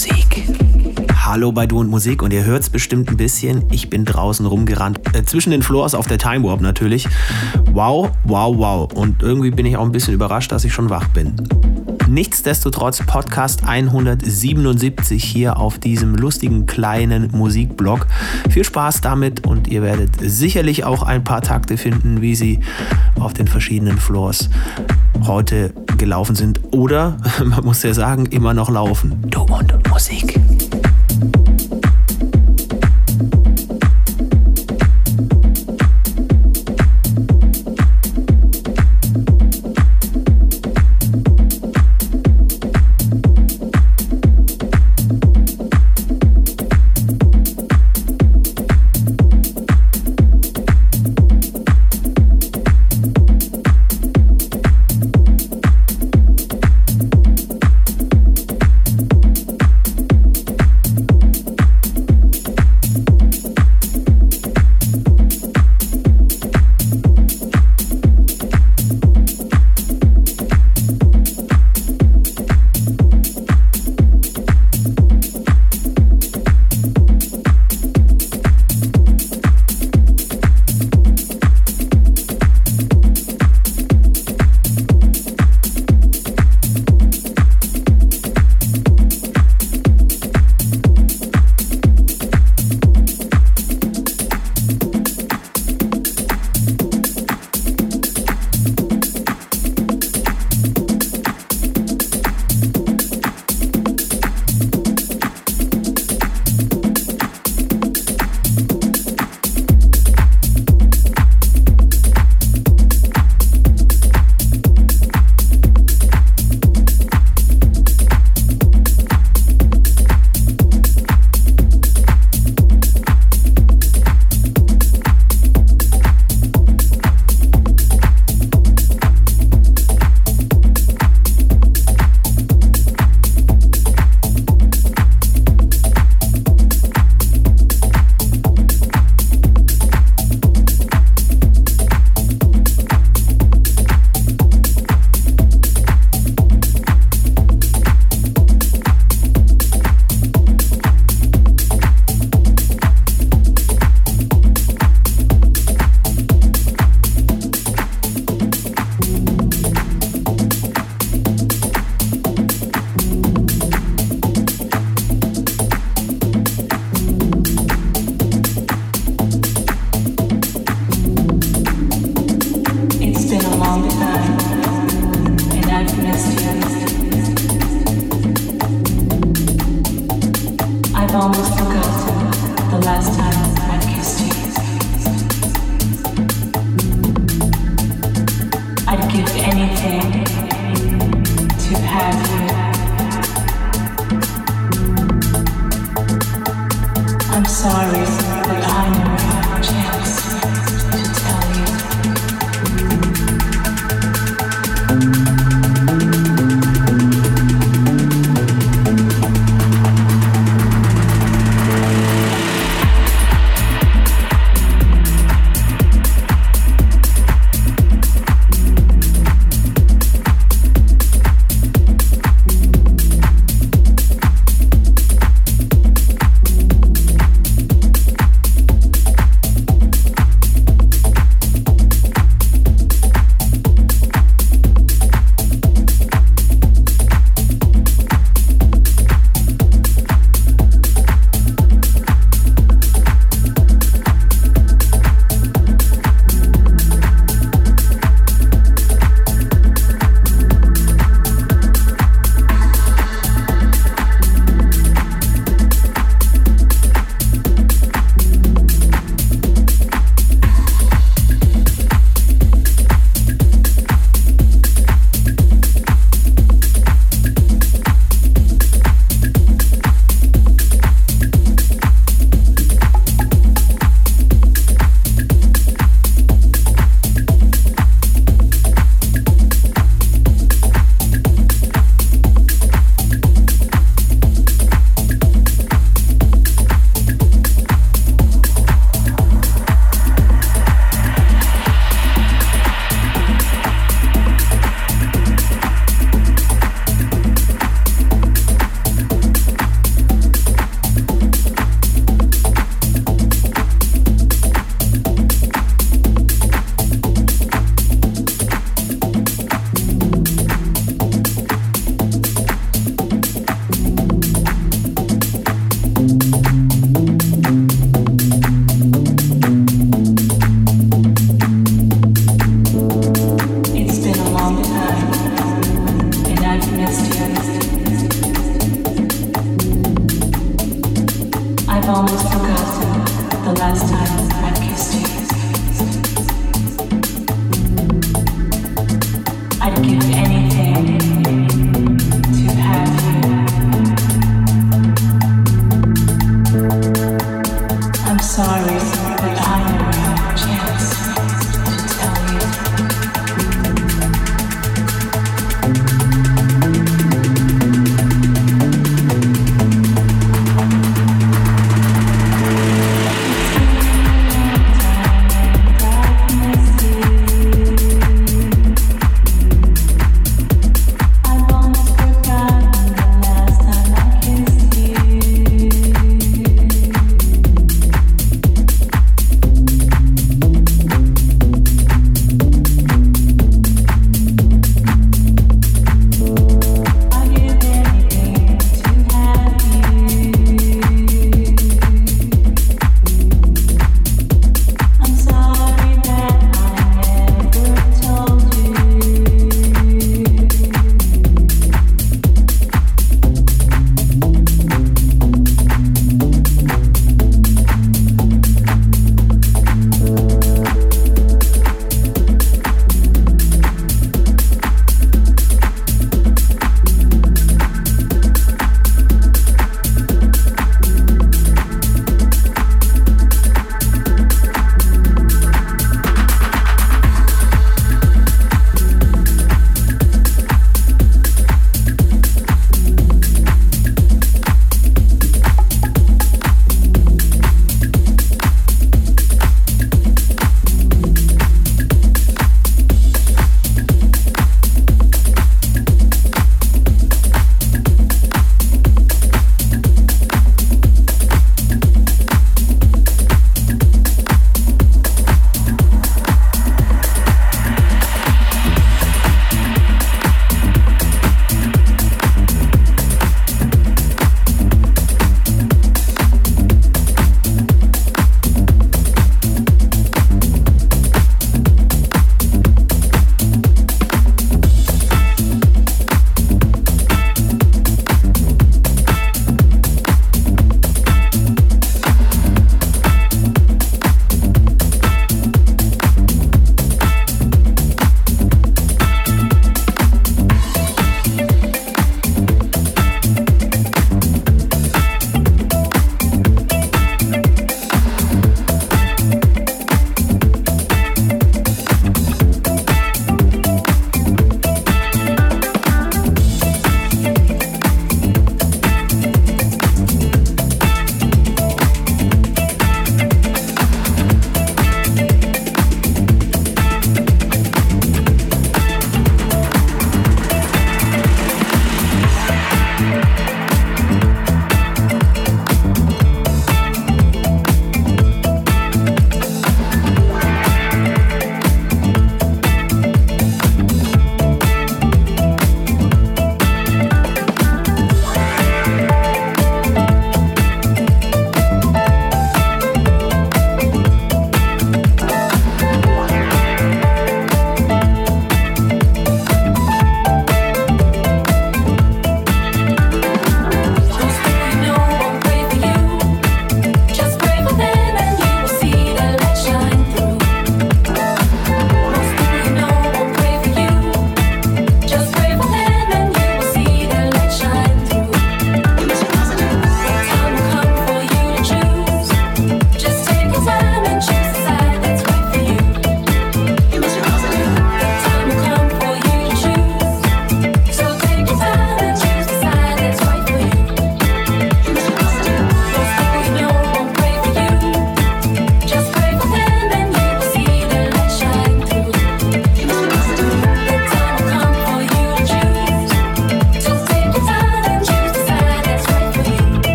Musik. Hallo bei Du und Musik und ihr hört es bestimmt ein bisschen. Ich bin draußen rumgerannt. Äh, zwischen den Floors auf der Time Warp natürlich. Wow, wow, wow. Und irgendwie bin ich auch ein bisschen überrascht, dass ich schon wach bin. Nichtsdestotrotz Podcast 177 hier auf diesem lustigen kleinen Musikblog. Viel Spaß damit und ihr werdet sicherlich auch ein paar Takte finden, wie sie auf den verschiedenen Floors heute gelaufen sind oder, man muss ja sagen, immer noch laufen. Du und Musik.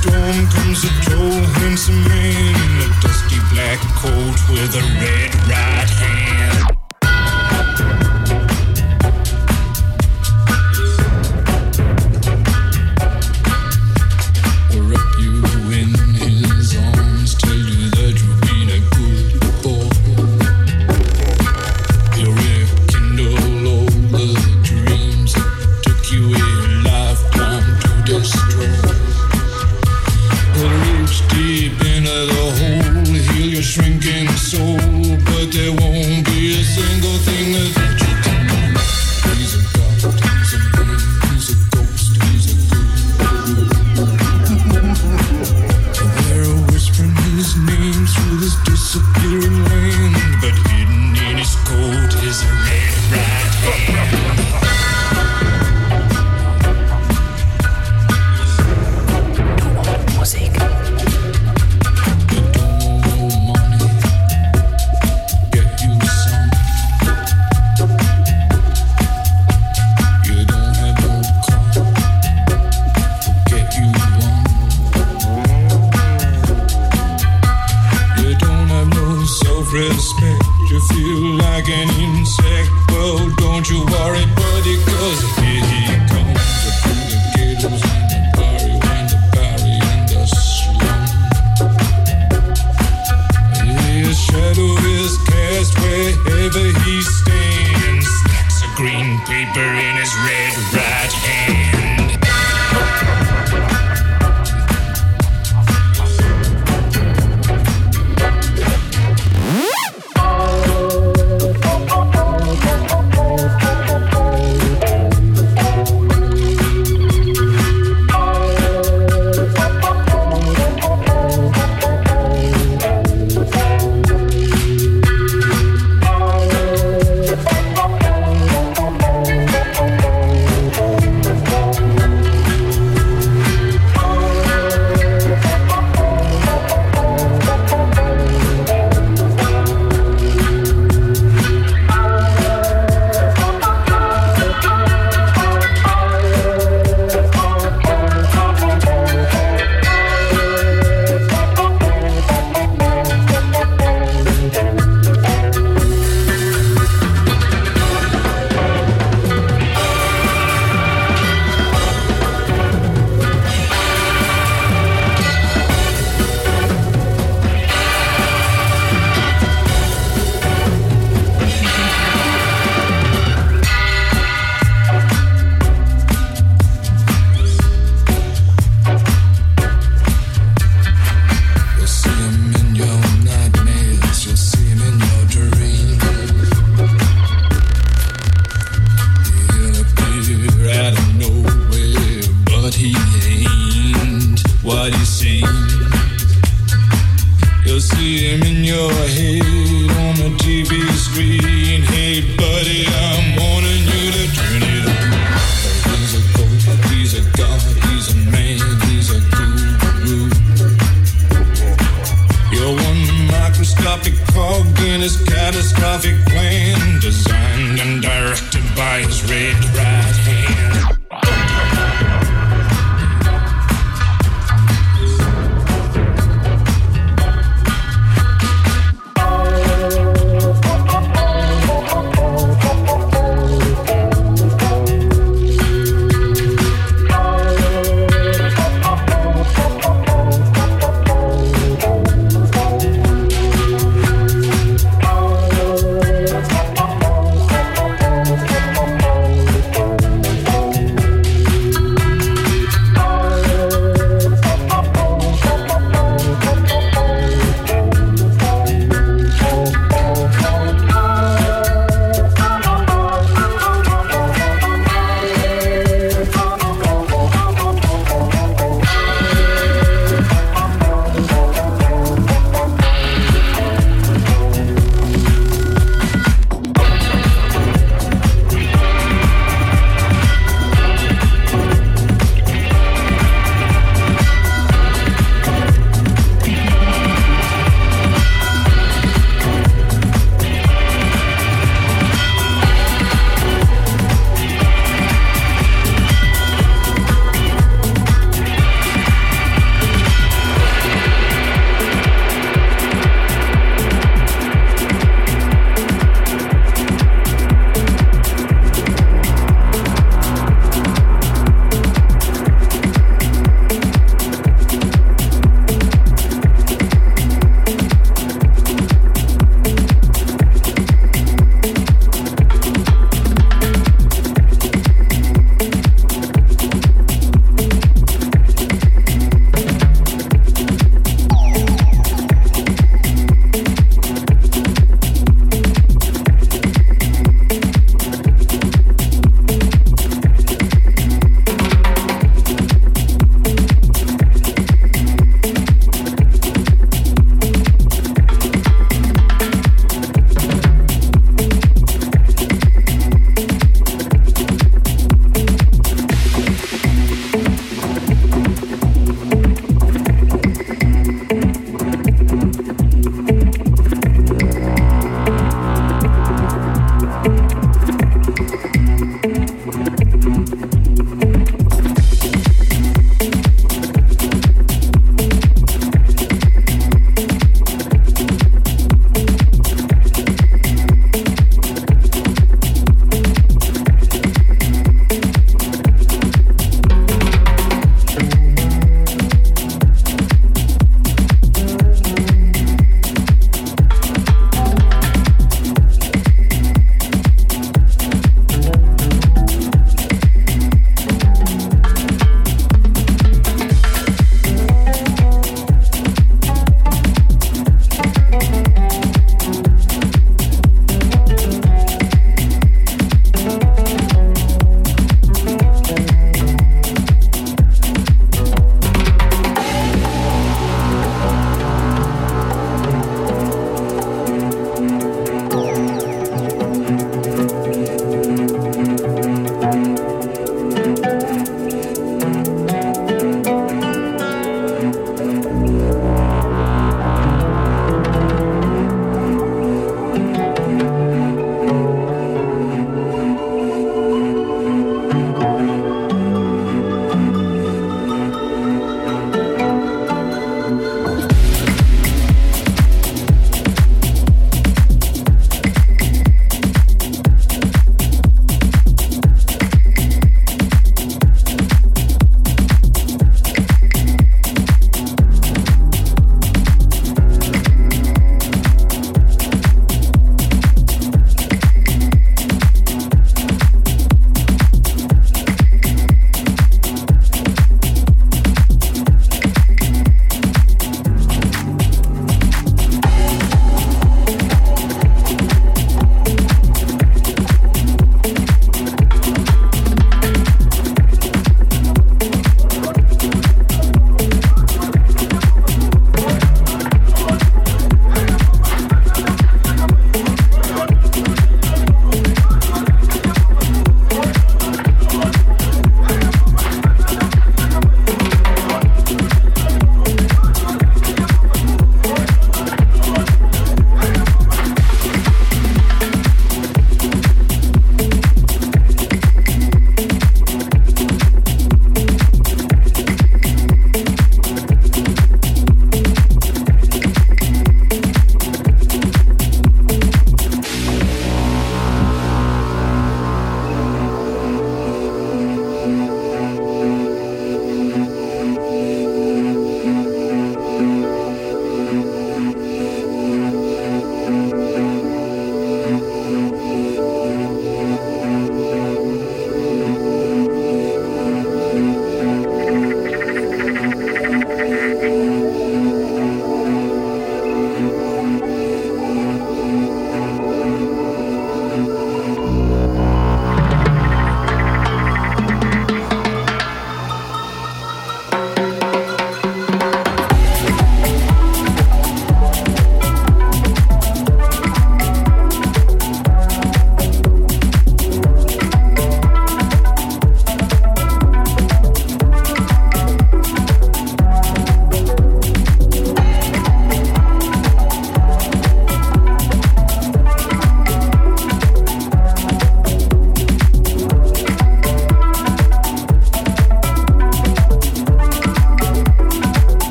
storm comes a tall, handsome man in a dusty black coat with a red right hand.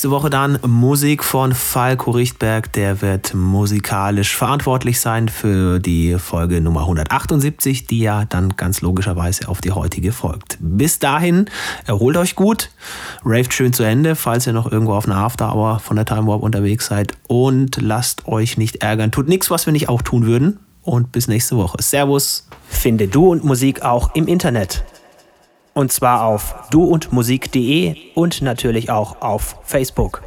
Nächste Woche dann Musik von Falco Richtberg. Der wird musikalisch verantwortlich sein für die Folge Nummer 178, die ja dann ganz logischerweise auf die heutige folgt. Bis dahin, erholt euch gut, raved schön zu Ende, falls ihr noch irgendwo auf einer After Hour von der Time Warp unterwegs seid und lasst euch nicht ärgern. Tut nichts, was wir nicht auch tun würden. Und bis nächste Woche. Servus. Finde Du und Musik auch im Internet. Und zwar auf duundmusik.de und natürlich auch auf Facebook.